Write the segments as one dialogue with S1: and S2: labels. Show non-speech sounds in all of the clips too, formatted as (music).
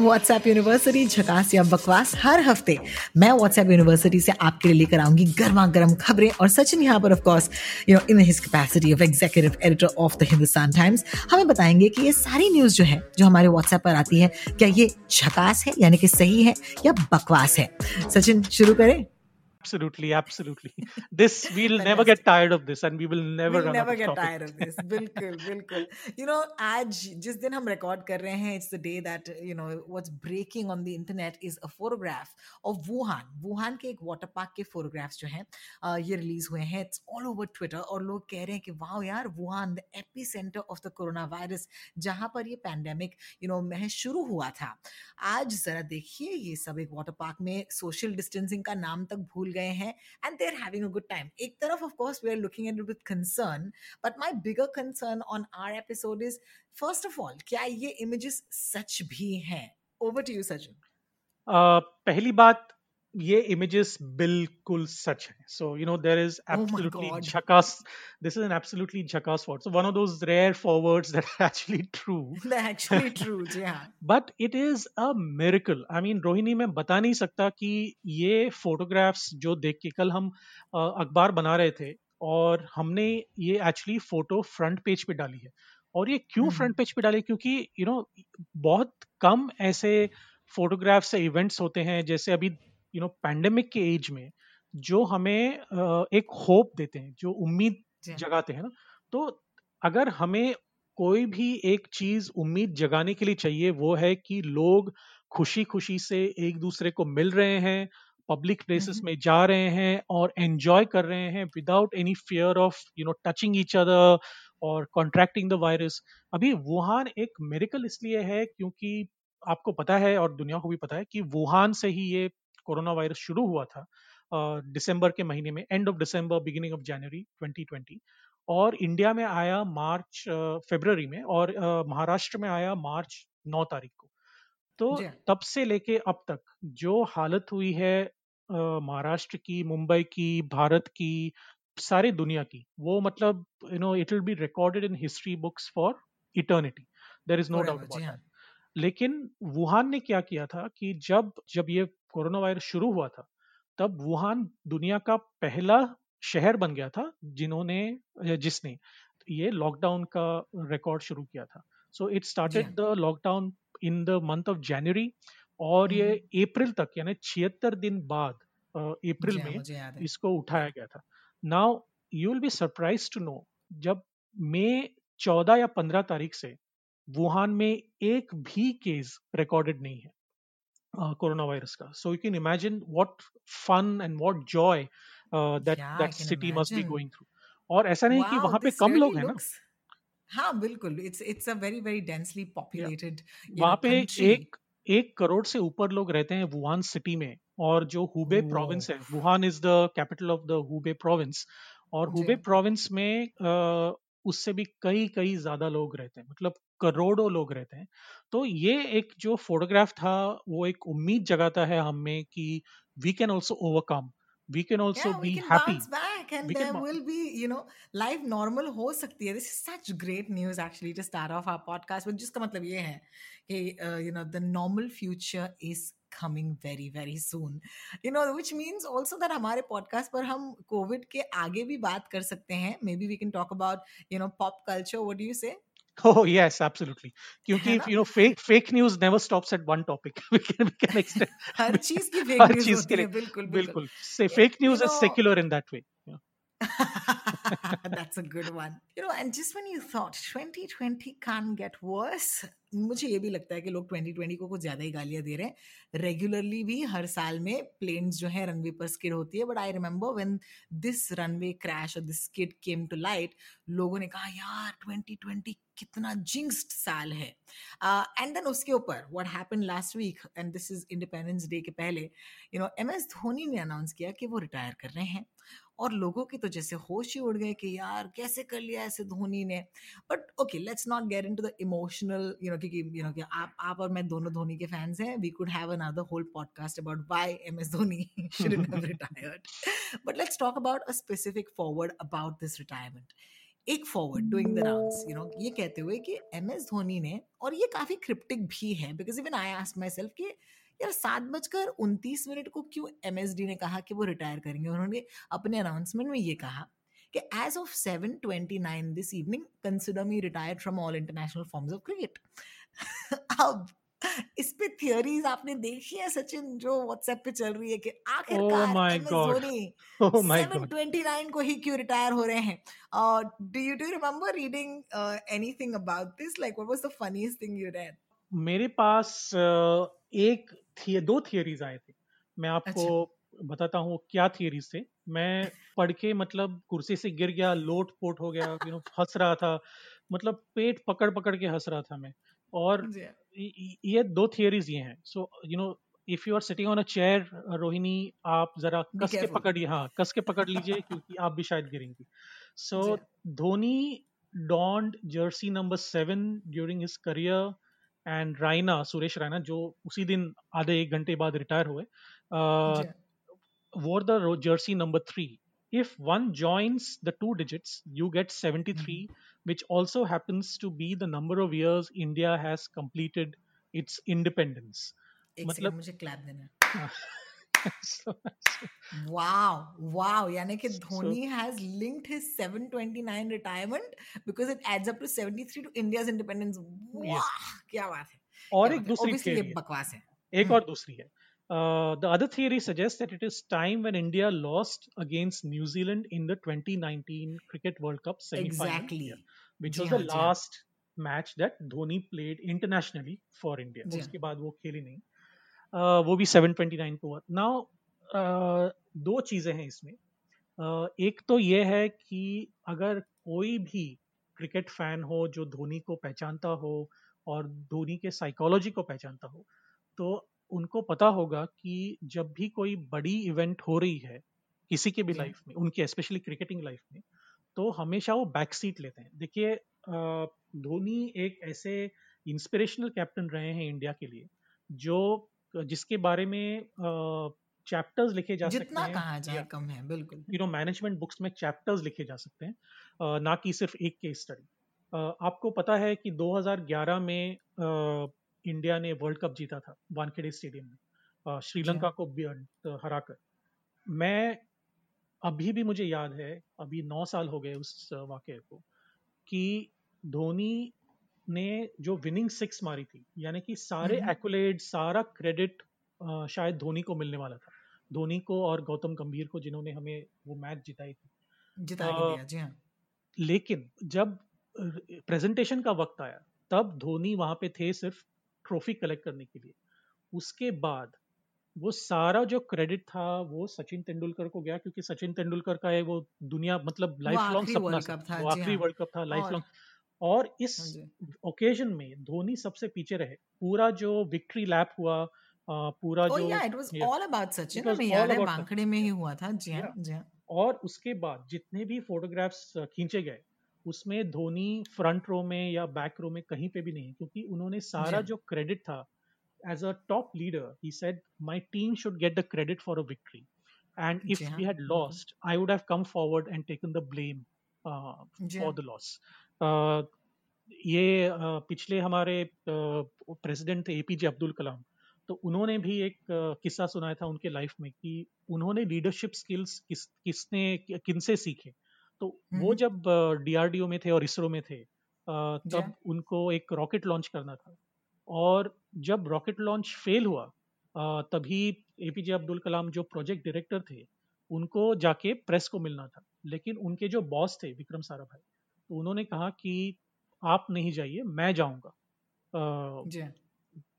S1: WhatsApp university झकास या बकवास, हर हफ़्ते मैं व्हाट्सएप यूनिवर्सिटी से आपके लिए लेकर आऊँगी गर्मा गर्म खबरें और सचिन यहाँ पर of course you know in his capacity of executive editor of the Hindustan Times हमें बताएँगे कि ये सारी न्यूज़ जो है, जो हमारे व्हाट्सएप पर आती है, क्या ये झकास है, यानी कि सही है या बकवास है? सचिन, शुरू करें।
S2: Absolutely, absolutely. This we'll never get tired of this, and we will never
S1: we'll never get
S2: topics.
S1: tired of this बिल्कुल बिल्कुल you know आज जिस दिन हम रिकॉर्ड कर रहे हैं it's the day that you know what's breaking on the internet is a photograph of Wuhan Wuhan के एक वाटर पार्क के photographs जो हैं uh, ये रिलीज़ हुए हैं it's all over Twitter और लोग कह रहे हैं कि वाह यार Wuhan the epicenter of the coronavirus जहाँ पर ये पैंडेमिक यू नो में शुरू हुआ था आज जरा देखिए ये सब एक वाटर पार्क में सोशल डिस्टेंसिंग का नाम तक भूल गए हैं and they are having a good time एक तरफ़ of course we are looking at with concern but my bigger concern on our episode is first of all क्या ये इमेजेस सच भी हैं? ओवर टू यू सचिन
S2: पहली बात ये images बिल्कुल सच है। So you know there is
S1: Oh my
S2: absolutely
S1: God.
S2: jackass this is an absolutely jackass forward so one of those rare forwards that are (laughs) actually true.
S1: Actually true जी हाँ
S2: but it is a miracle I mean Rohini मैं बता नहीं सकता कि ये photographs जो देख के कल हम अखबार बना रहे थे और हमने ये एक्चुअली फ़ोटो फ्रंट पेज पे डाली है। और ये क्यों। फ्रंट पेज पे डाली? क्योंकि यू you नो know, बहुत कम ऐसे फोटोग्राफ्स या इवेंट्स होते हैं जैसे अभी यू नो पैंडेमिक के एज में जो हमें एक होप देते हैं जो उम्मीद। जगाते हैं ना तो अगर हमें कोई भी एक चीज़ उम्मीद जगाने के लिए चाहिए वो है कि लोग खुशी खुशी से एक दूसरे को मिल रहे हैं पब्लिक प्लेसेस
S1: हम्म।
S2: में जा रहे हैं और एंजॉय कर रहे हैं without any fear of you know touching each other और कॉन्ट्रैक्टिंग द वायरस अभी वुहान एक मेरिकल इसलिए है क्योंकि आपको पता है और दुनिया को भी पता है कि वुहान से ही ये कोरोना वायरस शुरू हुआ था दिसंबर के महीने में end of December beginning of January 2020 और इंडिया में आया मार्च फरवरी में और महाराष्ट्र में आया मार्च 9 तारीख को। तो। तब से लेके अब तक जो हालत हुई है महाराष्ट्र की मुंबई की भारत की सारी दुनिया की वो मतलब you know it will be recorded in history books for eternity
S1: there is
S2: no
S1: doubt
S2: लेकिन वुहान ने क्या किया था कि जब जब ये कोरोना वायरस शुरू हुआ था तब वुहान दुनिया का पहला शहर बन गया था जिन्होंने जिसने ये लॉकडाउन का रिकॉर्ड शुरू किया था so it
S1: started.
S2: The lockdown in the month of January और ये। अप्रैल तक यानी छिहत्तर दिन बाद अप्रैल में इसको उठाया गया था now you will be surprise to know जब मई चौदह या पंद्रह तारीख से वुहान में एक भी केस रिकॉर्डेड नहीं है कोरोना वायरस का। So you can imagine what fun
S1: and what
S2: joy
S1: that
S2: that city must
S1: be
S2: going through और ऐसा नहीं कि वहाँ पे कम लोग हैं ना।
S1: हाँ बिल्कुल it's it's a very very densely populated
S2: वहाँ पे एक एक करोड़ से ऊपर लोग रहते हैं वुहान सिटी में और जो हुबे प्रोविंस है Wuhan is the capital of the Hubei province और हुबे प्रोविंस में उससे भी कई कई ज़्यादा लोग रहते हैं मतलब करोड़ों लोग रहते हैं। तो ये एक जो फोटोग्राफ था, वो एक उम्मीद जगाता है हमें कि we can also overcome we can also
S1: yeah,
S2: be
S1: we can
S2: happy
S1: bounce back and
S2: We
S1: there
S2: bou-
S1: will be you know life normal हो सकती है this is such great news actually to start off our podcast but जिसका मतलब ये है कि uh, you know the normal future is coming very very soon you know which means also that हमारे podcast पर हम covid के आगे भी बात कर सकते हैं maybe we can talk about you know pop culture what do you say (laughs)
S2: Oh yes, absolutely. क्योंकि
S1: है ना?
S2: you know fake fake news never stops at one topic. (laughs) we can we can extend (laughs)
S1: हर चीज की fake
S2: हर
S1: news
S2: चीज
S1: होती
S2: के
S1: है
S2: लिए
S1: बिल्कुल बिल्कुल
S2: बिल्कुल say fake
S1: You
S2: news is
S1: know-
S2: secular in that way. Yeah.
S1: That's a good one. You know, and just when you thought 2020 can't get worse, मुझे ये भी लगता है कि लोग 2020 को कुछ ज़्यादा ही गालियाँ दे रहे हैं। रेगुलरली भी हर साल में प्लेन्स जो है रनवे पर स्किड होती है but I remember when this runway crash और this skid came to light लोगों ने कहा यार 2020 कितना जिंक्स्ड साल है। एंड uh, देन उसके ऊपर what happened last week and this is independence day के पहले you know M S Dhoni ने अनाउंस किया कि वो रिटायर कर रहे हैं। और लोगों के तो जैसे होश ही उड़ गए कि यार कैसे कर लिया ऐसे धोनी ने? But okay let's not get into the emotional you know क्योंकि यू नो कि आप आप और मैं दोनों धोनी के फैंस हैं। We could have another whole podcast about why M S Dhoni shouldn't have retired but let's talk about a specific forward about this retirement एक forward doing the rounds you know ये कहते हुए कि M S Dhoni ने, और ये काफ़ी cryptic भी है because even I ask myself कि, यार, सात बजकर उनतीस मिनट को क्यों एमएसडी ने कहा कि वो रिटायर करेंगे? उन्होंने अपने अनाउंसमेंट में ये कहा कि as of seven twenty nine this evening consider me retired from all international forms of cricket अब इस पे थियरीज आपने देखी है सचिन जो व्हाट्सएप पे चल रही है कि आखिरकार एमएस धोनी 729 को ही क्यों रिटायर हो रहे हैं? Do you do remember reading anything about this like what was the funniest thing you read
S2: मेरे पास uh, एक थी, दो थियोरीज आए थे। मैं आपको अच्छा। बताता हूँ क्या थियरीज थे। मैं पढ़ के मतलब कुर्सी से गिर गया लोट पोट हो गया यू नो हंस रहा था। मतलब पेट पकड़ पकड़ के हंस रहा था मैं। और ये दो थियरीज ये हैं। So you know if you are sitting on a chair Rohini आप जरा कस के पकड़िए हाँ कस के पकड़ लीजिए क्योंकि आप भी शायद गिरेंगी। So Dhoni donned jersey number seven during his career and Raina Suresh Raina जो उसी दिन आधे एक घंटे बाद रिटायर हुए wore the jersey number three if one joins the two digits you get 73 mm-hmm. which also happens to be the number of years india has completed its independence
S1: मतलब मुझे क्लैप देना wow, wow. यानी कि Dhoni so, has linked his 729 retirement because it adds up to 73 to India's independence. Wow, yes. क्या बात है.
S2: और एक दूसरी
S1: theory बकवास है.
S2: एक और दूसरी है. Uh, the other theory suggests that it is time when India lost against New Zealand in the 2019 Cricket World Cup semi-final,
S1: exactly.
S2: which was the last match that Dhoni played internationally for India. उसके बाद वो खेली नहीं. वो भी 729 को हुआ now दो चीज़ें हैं इसमें एक तो ये है कि अगर कोई भी क्रिकेट फ़ैन हो जो धोनी को पहचानता हो और धोनी के साइकोलॉजी को पहचानता हो तो उनको पता होगा कि जब भी कोई बड़ी इवेंट हो रही है किसी के भी लाइफ में उनके स्पेशली क्रिकेटिंग लाइफ में तो हमेशा वो बैक सीट लेते हैं। देखिए धोनी एक ऐसे इंस्पिरेशनल कैप्टन रहे हैं इंडिया के लिए जो जिसके बारे में चैप्टर्स लिखे जा
S1: जितना सकते हैं कहा जाए कम है बिल्कुल।
S2: यू नो मैनेजमेंट बुक्स में चैप्टर्स लिखे जा सकते हैं ना कि सिर्फ़ एक केस स्टडी आपको पता है कि 2011 में इंडिया ने वर्ल्ड कप जीता था वानखेड़े स्टेडियम में श्रीलंका को हराकर। मैं अभी भी मुझे याद है अभी नौ साल हो गए उस वाक्य को कि धोनी ने जो विनिंग सिक्स मारी थी यानी कि सारे एक्ुलेट हम्म। सारा क्रेडिट शायद धोनी को मिलने वाला था। धोनी को और गौतम गंभीर को जिन्होंने हमें वो मैच जिताई थी।
S1: जिता दिया जी हाँ।
S2: लेकिन जब प्रेजेंटेशन का वक्त आया तब धोनी वहाँ पे थे सिर्फ़ ट्रॉफी कलेक्ट करने के लिए। उसके बाद वो सारा जो क्रेडिट था वो सचिन तेंदुलकर को गया क्योंकि सचिन तेंदुलकर का है वो दुनिया मतलब लाइफ लॉन्ग सपना था। आखिरी वर्ल्ड कप था लाइफ लॉन्ग और इस ओकेजन हाँ में धोनी सबसे पीछे रहे। पूरा जो विक्ट्री लैप हुआ पूरा
S1: oh, जो yeah, it was all about Sachin हमें याद है? बांखड़े में ही हुआ था। जी हाँ जी हाँ।
S2: और उसके बाद जितने भी फोटोग्राफ्स खींचे गए उसमें धोनी फ्रंट रो में या बैक रो में कहीं पे भी नहीं क्योंकि उन्होंने सारा जो। क्रेडिट था as a top leader he said my team should get the credit for a victory and if we had lost I would have come forward and taken the blame for the loss ये पिछले हमारे president थे APJ Abdul Kalam तो उन्होंने भी एक किस्सा सुनाया था उनके लाइफ में कि उन्होंने लीडरशिप स्किल्स किस किसने किनसे सीखे? तो वो जब डीआरडीओ में थे और इसरो में थे तब उनको एक रॉकेट लॉन्च करना था। और जब रॉकेट लॉन्च फेल हुआ तभी एपीजे अब्दुल कलाम जो प्रोजेक्ट डायरेक्टर थे उनको जाके प्रेस को मिलना था। लेकिन उनके जो बॉस थे विक्रम साराभाई तो उन्होंने कहा कि आप नहीं जाइए मैं जाऊँगा।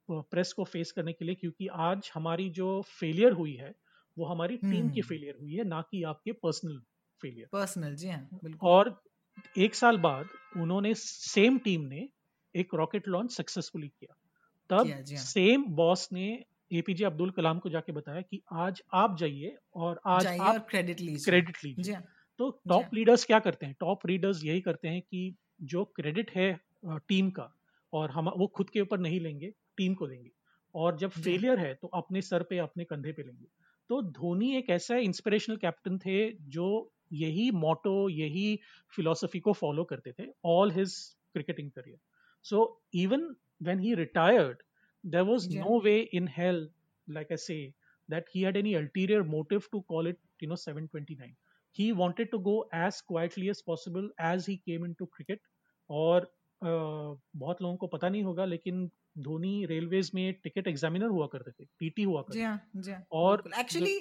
S2: प्रेस को फेस करने के लिए क्योंकि आज हमारी जो फेलियर हुई है वो हमारी टीम की
S1: हम्म।
S2: फेलियर हुई है ना कि आपके पर्सनल। फेलियर।
S1: पर्सनल जी हाँ
S2: और एक साल बाद उन्होंने सेम टीम ने एक रॉकेट लॉन्च सक्सेसफुली किया। तब
S1: हाँ।
S2: सेम बॉस ने एपीजे अब्दुल कलाम को जाके बताया कि आज आप जाइए और आज आप
S1: क्रेडिट लीजिए।
S2: क्रेडिट लीजिए।
S1: हाँ।
S2: तो टॉप
S1: हाँ।
S2: लीडर्स क्या करते हैं? टॉप लीडर्स यही करते हैं कि जो क्रेडिट है टीम का और हम वो खुद के ऊपर नहीं लेंगे टीम को देंगे। और जब फेलियर है। तो अपने सर पे अपने कंधे पे लेंगे। तो धोनी एक ऐसा इंस्पिरेशनल कैप्टन थे जो यही मोटो यही फिलोसफी को फॉलो करते थे all his cricketing career so even when he retired there
S1: was
S2: no way in hell like I say that he had any ulterior motive to call it you know seven twenty nine he wanted to go as quietly as possible as he came into cricket और बहुत लोगों को पता नहीं होगा लेकिन Dhoni railways में ticket examiner हुआ करते थे पीटी हुआ करते
S1: जी हाँ, हाँ
S2: और
S1: एक्चुअली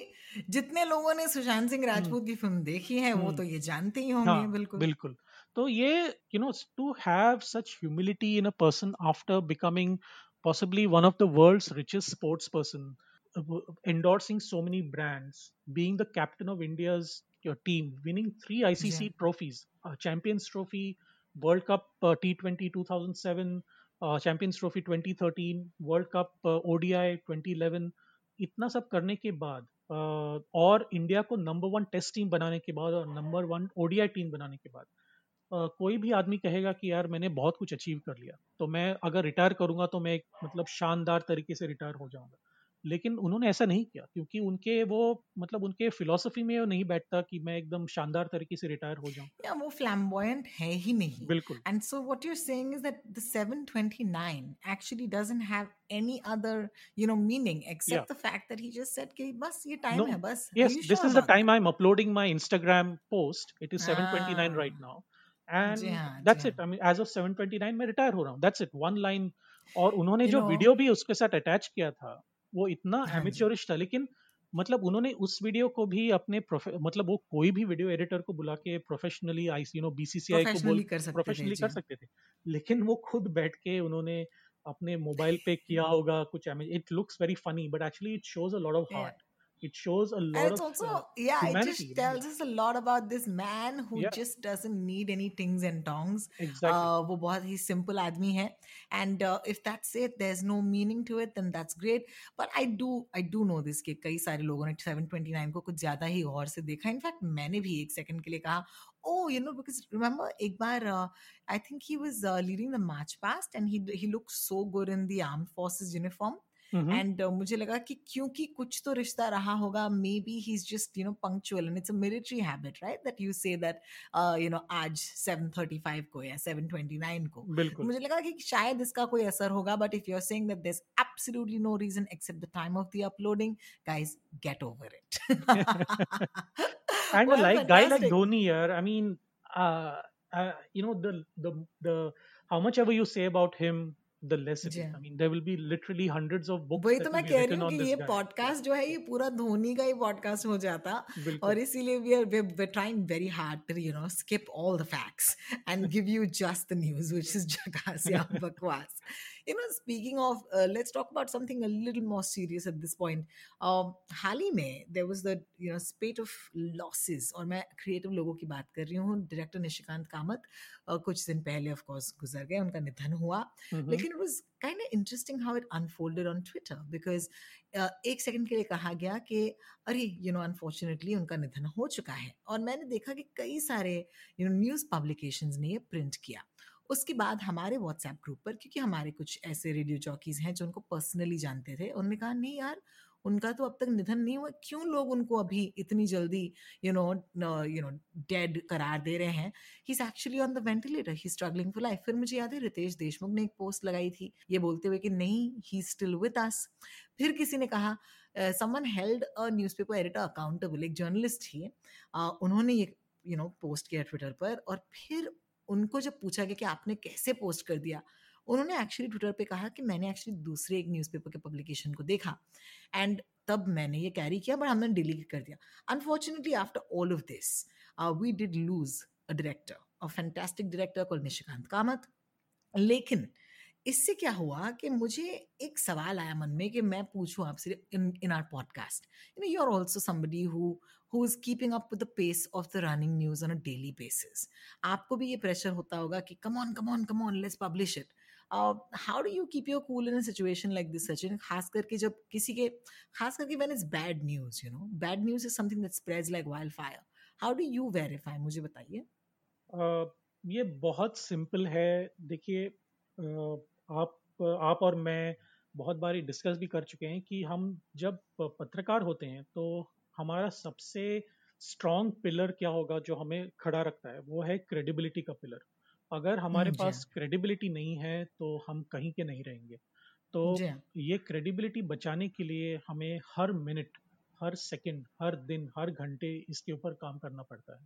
S1: जितने लोगों ने सुशांत सिंह राजपूत की फ़िल्म देखी है वो तो ये जानते ही होंगे बिल्कुल।
S2: बिल्कुल। तो ये you know to have such humility in a person after becoming possibly one of the world's richest sports person endorsing so many brands being the captain of India's your team winning three ICC trophies champions trophy world cup T twenty two thousand seven uh, trophy trophy 2013 world cup ODI odi 2011 इतना सब करने के बाद uh, और India को number one test team बनाने के बाद और नंबर वन ओडीआई टीम बनाने के बाद uh, कोई भी आदमी कहेगा कि यार मैंने बहुत कुछ अचीव कर लिया तो मैं अगर रिटायर करूँगा तो मैं एक मतलब शानदार तरीके से रिटायर हो जाऊँगा। लेकिन उन्होंने ऐसा नहीं किया क्योंकि उनके वो मतलब उनके फिलोसफी में वो नहीं बैठता कि मैं एकदम शानदार तरीके से रिटायर हो जाऊँ।
S1: या वो फ्लैम्बॉयंट है ही नहीं।
S2: बिल्कुल।
S1: And so what you are saying is that the 729 actually doesn't have any other you know meaning except the fact that he just said कि बस ये टाइम
S2: no.
S1: है बस।
S2: Yes this is the time I am uploading my Instagram post it is 729 right now and that's it I mean as of 729 मैं retire हो रहा हूँ. That's it one line और उन्होंने
S1: you
S2: जो वीडियो भी उसके साथ अटैच किया था वो इतना
S1: हाँ
S2: एमेच्योरिश था लेकिन मतलब उन्होंने उस वीडियो को भी अपने मतलब वो कोई भी वीडियो एडिटर को बुला के professionally I you know BCCI को बोल प्रोफेशनली कर सकते थे। लेकिन वो खुद बैठ के उन्होंने अपने मोबाइल पे किया होगा कुछ it looks very funny but actually it shows a lot of
S1: Yeah.
S2: Heart it shows a
S1: And it's
S2: of
S1: also, uh, yeah, it just tells us a lot about this man who
S2: Yeah.
S1: just doesn't need any tings and tongs.
S2: Exactly
S1: Uh, वो बहुत ही simple आदमी है and if that's it there is no meaning to it then that's great but I do I do know this कि कई सारे लोगों ने 729 को कुछ ज़्यादा ही गौर से देखा इनफैक्ट मैंने भी एक सेकंड के लिए कहा oh you know because remember बार uh, I think he was uh, leading the march past and he he looked so good in the armed forces uniform
S2: Mm-hmm.
S1: And मुझे लगा कि क्योंकि कुछ तो रिश्ता रहा होगा maybe he is just you know punctual and it's a military habit right that you say that you know आज 735 को या 729 को
S2: बिल्कुल
S1: मुझे लगा कि शायद इसका कोई असर होगा but if you are saying that there is absolutely no reason except the time of the uploading guys get over it
S2: and
S1: Well,
S2: like guy like
S1: fantastic.
S2: Dhoni here, I mean, uh, uh, you know the the the how much ever you say about him, the less it is.
S1: Yeah.
S2: I mean, there will be literally hundreds of books
S1: वही तो मैं कह रही हूँ कि ये. Podcast जो है ये पूरा धोनी का ही पॉडकास्ट हो जाता और इसीलिए we are we're, we're trying very hard to you know skip all the facts and give you just the news which is jackass या बकवास you know speaking of uh, let's talk about something a little more serious at this point um, हाल ही में there was the you know spate of losses और मैं creative लोगों की बात कर रही हूँ डायरेक्टर निशिकांत कामत uh, कुछ दिन पहले of course गुजर गए उनका निधन हुआ
S2: Mhm.
S1: लेकिन it was kind of interesting how it unfolded on Twitter because uh, एक सेकंड के लिए कहा गया कि अरे यू नो अनफॉर्चुनेटली उनका निधन हो चुका है और मैंने देखा कि कई सारे यू नो न्यूज़ पब्लिकेशंस ने ये प्रिंट किया उसके बाद हमारे व्हाट्सएप ग्रुप पर क्योंकि हमारे कुछ ऐसे रेडियो चौकीज हैं जो उनको पर्सनली जानते थे उन्होंने कहा नहीं यार उनका तो अब तक निधन नहीं हुआ क्यों लोग उनको अभी इतनी जल्दी you know you know dead करार दे रहे हैं? He is actually on the ventilator he struggling for life फिर मुझे याद है रितेश देशमुख ने एक पोस्ट लगाई थी ये बोलते हुए कि नहीं ही स्टिल विद अस फिर किसी ने कहा someone held a newspaper editor accountable एक जर्नलिस्ट ही uh, उन्होंने ये यू नो पोस्ट किया ट्विटर पर और फिर उनको जब पूछा गया कि आपने कैसे पोस्ट कर दिया, उन्होंने एक्चुअली ट्विटर पे कहा कि मैंने एक्चुअली दूसरे एक न्यूज़पेपर के पब्लिकेशन को देखा। एंड तब मैंने ये कैरी किया बट हमने डिलीट कर दिया। Unfortunately after all of this we did lose a director a fantastic director call Nishikant Kamat लेकिन इससे क्या हुआ कि मुझे एक सवाल आया मन में कि मैं पूछूँ आपसे in in our podcast you know you are also somebody who who is keeping up with the pace of the running news on a daily basis आपको भी ये प्रेशर होता होगा कि come on come on come on let's publish it how do you keep your cool in situation like this Sachin खास करके जब किसी के खास करके when is bad news you know bad news is something that spreads like wildfire how do you verify मुझे बताइए।
S2: uh, ये बहुत सिंपल है। देखिए uh, आप आप और मैं बहुत बार डिस्कस भी कर चुके हैं कि हम जब पत्रकार होते हैं तो हमारा सबसे स्ट्रॉन्ग पिलर क्या होगा जो हमें खड़ा रखता है? वो है क्रेडिबिलिटी का पिलर अगर हमारे हम्म, पास क्रेडिबिलिटी नहीं है तो हम कहीं के नहीं रहेंगे। तो ये क्रेडिबिलिटी बचाने के लिए हमें हर मिनट हर सेकंड हर दिन हर घंटे इसके ऊपर काम करना पड़ता है।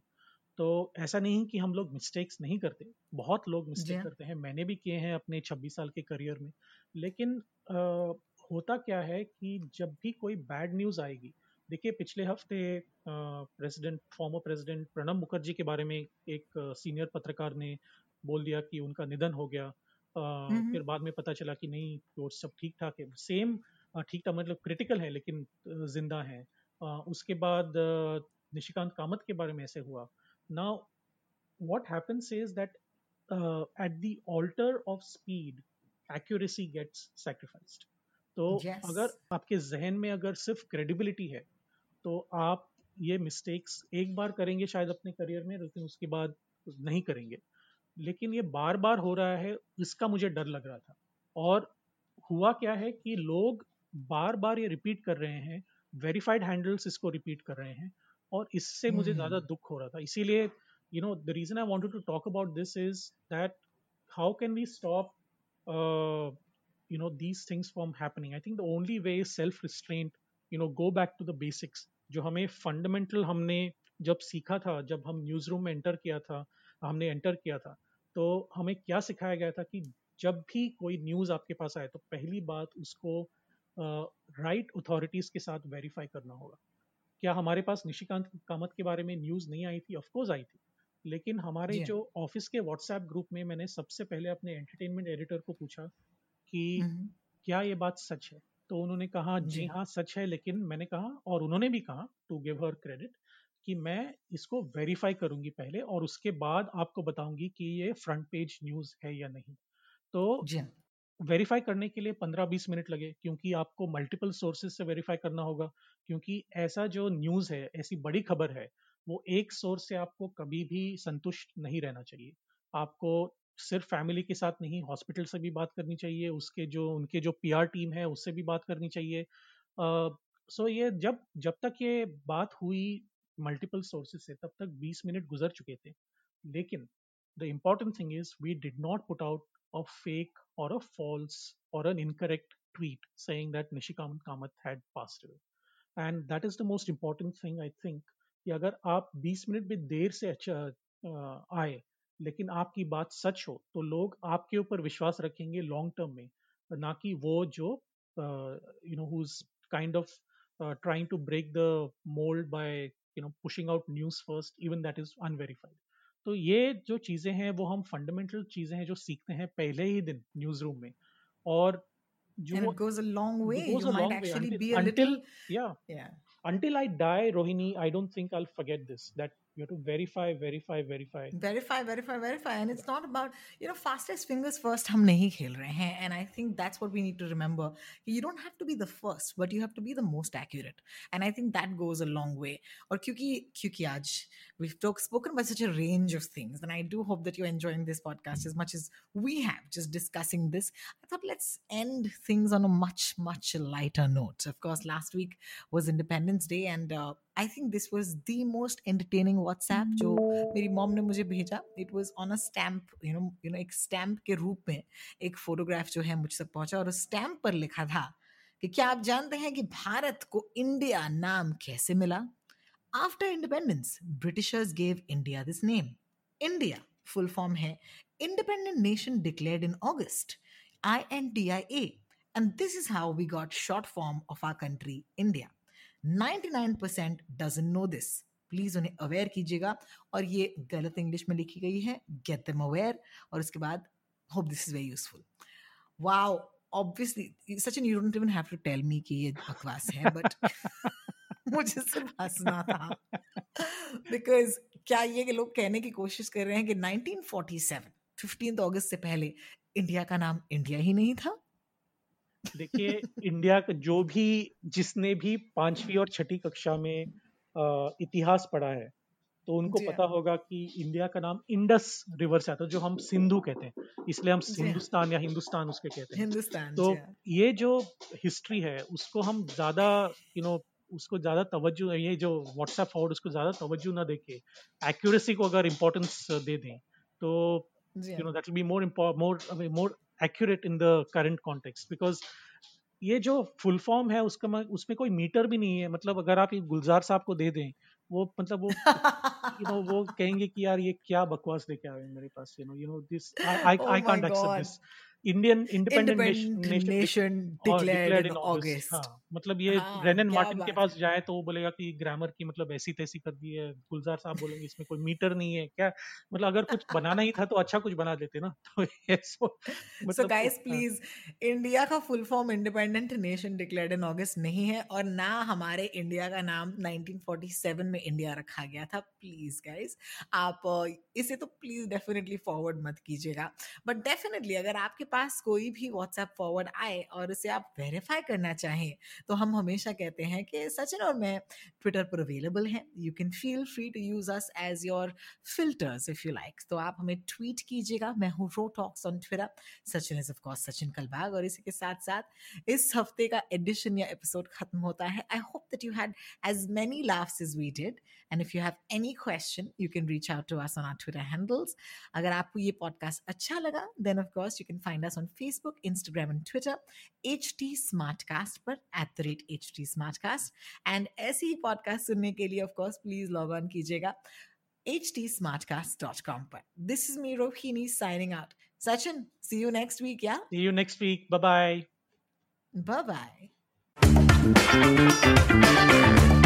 S2: तो ऐसा नहीं कि हम लोग मिस्टेक्स नहीं करते। बहुत लोग मिस्टेक करते हैं। मैंने भी किए हैं अपने 26 साल के करियर में। लेकिन आ, होता क्या है कि जब भी कोई बैड न्यूज़ आएगी देखिए पिछले हफ़्ते president former president Pranab Mukherjee के बारे में एक सीनियर पत्रकार ने बोल दिया कि उनका निधन हो गया। आ, फिर बाद में पता चला कि नहीं वो सब ठीक ठाक है। सेम ठीक ठाक मतलब क्रिटिकल है लेकिन ज़िंदा है। आ, उसके बाद निशिकांत कामत के बारे में ऐसे हुआ। Now, what happens is that uh, at the altar of speed, accuracy gets sacrificed. तो yes. अगर आपके जहन में अगर सिर्फ़ क्रेडिबिलिटी है तो आप ये मिस्टेक्स एक बार करेंगे शायद अपने करियर में लेकिन उसके बाद नहीं करेंगे लेकिन ये बार बार हो रहा है इसका मुझे डर लग रहा था और हुआ क्या है कि लोग बार बार ये रिपीट कर रहे हैं वेरीफाइड हैंडल्स इसको रिपीट कर रहे हैं और इससे मुझे ज़्यादा हम्म। दुख हो रहा था। इसीलिए you know the reason I wanted to talk about this is that how can we stop you know these things from happening? I think the only way is self restraint you know go back to the basics जो हमें fundamental हमने जब सीखा था जब हम news room में enter किया था हमने एंटर किया था तो हमें क्या सिखाया गया था कि जब भी कोई न्यूज़ आपके पास आए तो पहली बात उसको राइट uh, अथॉरिटीज right के साथ वेरीफाई करना होगा। क्या हमारे पास निशिकांत कामत के बारे में न्यूज़ नहीं आई थी? ऑफकोर्स आई थी। लेकिन हमारे जो ऑफ़िस के व्हाट्सएप ग्रुप में मैंने सबसे पहले अपने एंटरटेनमेंट एडिटर को पूछा कि क्या ये बात सच है? तो उन्होंने कहा जी हाँ सच है। लेकिन मैंने कहा और उन्होंने भी कहा टू गिव हर क्रेडिट कि मैं इसको वेरीफाई करूँगी पहले और उसके बाद आपको बताऊँगी कि ये फ्रंट पेज न्यूज़ है या नहीं। तो वेरीफाई करने के लिए 15-20 मिनट लगे क्योंकि आपको मल्टीपल सोर्सेज से वेरीफाई करना होगा क्योंकि ऐसा जो न्यूज़ है ऐसी बड़ी खबर है वो एक सोर्स से आपको कभी भी संतुष्ट नहीं रहना चाहिए। आपको सिर्फ़ फैमिली के साथ नहीं हॉस्पिटल से भी बात करनी चाहिए उसके जो उनके जो पीआर टीम है उससे भी बात करनी चाहिए। सो uh, so ये जब जब तक ये बात हुई मल्टीपल सोर्सेज से तब तक 20 मिनट गुजर चुके थे। लेकिन the important thing is we did not put out a fake or a false or an incorrect tweet saying that Nishikant Kamath had passed away. And that is the most important thing I think कि अगर आप 20 minute में देर से अच्छा आए लेकिन आपकी बात सच हो तो लोग आपके ऊपर विश्वास रखेंगे लॉन्ग टर्म में ना कि वो जो you know whose kind of trying to break the mold by you know pushing out news first even that is unverified तो ये जो चीज़ें हैं वो हम फंडामेंटल चीज़ें हैं जो सीखते हैं पहले ही दिन न्यूज़ रूम में और
S1: जो and it goes a long way
S2: it goes
S1: you
S2: a
S1: might
S2: long
S1: actually
S2: way.
S1: be
S2: a
S1: until,
S2: little yeah
S1: yeah
S2: until i die rohini i don't think i'll forget this that you have to verify verify verify.
S1: Verify verify verify and it's not about you know fastest fingers first hum nahi khel rahe hain and i think that's what we need to remember. You don't have to be the first but you have to be the most accurate and i think that goes a long way. Or kyunki kyunki aaj we've talk, spoken about such a range of things and i do hope that you're enjoying this podcast as much as we have just discussing this. I thought let's end things on a much much lighter note. Of course last week was independence day and uh, I think this was the most entertaining WhatsApp जो मेरी mom ने मुझे भेजा. It was on a stamp you know you know एक stamp के रूप में एक फोटोग्राफ जो है मुझसे पहुँचा और उस स्टैम्प पर लिखा था कि क्या आप जानते हैं कि भारत को इंडिया नाम कैसे मिला? After independence Britishers gave India this name India full form है. Independent nation declared in August I N D I A and this is how we got short form of our country India 99% doesn't know this. Please उन्हें aware कीजिएगा। और ये गलत English में लिखी गई है। Get them aware. और उसके बाद, hope this is very useful. wow obviously Sachin you don't even have to tell me कि ये बकवास है but (laughs) मुझे सिर्फ़ हंसना था। बिकॉज़ क्या ये लोग कहने की कोशिश कर रहे हैं कि 1947 15 अगस्त से पहले, इंडिया का नाम इंडिया ही नहीं था।
S2: देखिए इंडिया का जो भी जिसने भी पांचवी और छठी कक्षा में इतिहास पढ़ा है तो उनको पता। होगा कि इंडिया का नाम इंडस रिवर से आता है जो हम सिंधु कहते हैं इसलिए हम। हिंदुस्तान या हिंदुस्तान उसके कहते हैं
S1: हिंदुस्तान
S2: तो। ये जो हिस्ट्री है उसको हम ज़्यादा यू नो उसको ज़्यादा तवज्जो ये जो व्हाट्सएप फॉरवर्ड उसको ज़्यादा तवज्जो ना देके एक्यूरेसी को अगर इम्पोर्टेंस दे दें तो you know that will be more more more accurate in the current context because ये जो फुल फॉर्म है उसका उसमें कोई मीटर भी नहीं है। मतलब अगर आप ये गुलजार साहब को दे दें वो मतलब वो (laughs) यू नो वो कहेंगे कि यार ये क्या बकवास लेके आए मेरे पास you know you know this I I can't accept this Indian independent nation declared in August मतलब ये हाँ, रेनन मार्टिन के पास जाए तो वो बोलेगा कि ग्रामर की मतलब ऐसी तैसी कर दी है गुलजार साहब बोलेंगे इसमें कोई मीटर नहीं है क्या? मतलब अगर कुछ बनाना ही था तो अच्छा कुछ बना देते ना तो ये
S1: सो (laughs) मतलब गाइस प्लीज़ इंडिया का full form independent nation declared in August नहीं है और ना हमारे इंडिया का नाम 1947 में इंडिया रखा गया था। प्लीज़ गाइस आप इसे तो प्लीज़ डेफिनेटली फॉरवर्ड मत कीजिएगा। बट डेफिनेटली अगर आपके पास कोई भी व्हाट्सएप फॉरवर्ड आए और उसे आप वेरीफाई करना चाहें तो हम हमेशा कहते हैं कि सचिन और मैं ट्विटर पर अवेलेबल हैं। You can feel free to use us as your filters if you like तो आप हमें ट्वीट कीजिएगा। मैं हूँ Ro talks on Twitter Sachin is of course Sachin Kalbag और इसी के साथ साथ इस हफ़्ते का एडिशन या एपिसोड खत्म होता है। I hope that you had as many laughs as we did and if you have any question you can reach out to us on our Twitter handles अगर आपको ये पॉडकास्ट अच्छा लगा then of course you can find us on Facebook Instagram and Twitter H T smart cast पर at the rate H T smart cast and ऐसे ही podcast सुनने के लिए ऑफकोर्स प्लीज़ लॉग ऑन कीजिएगा htsmartcast.com पर this is me Rohini signing out Sachin see you next week या
S2: see you next week bye
S1: bye bye bye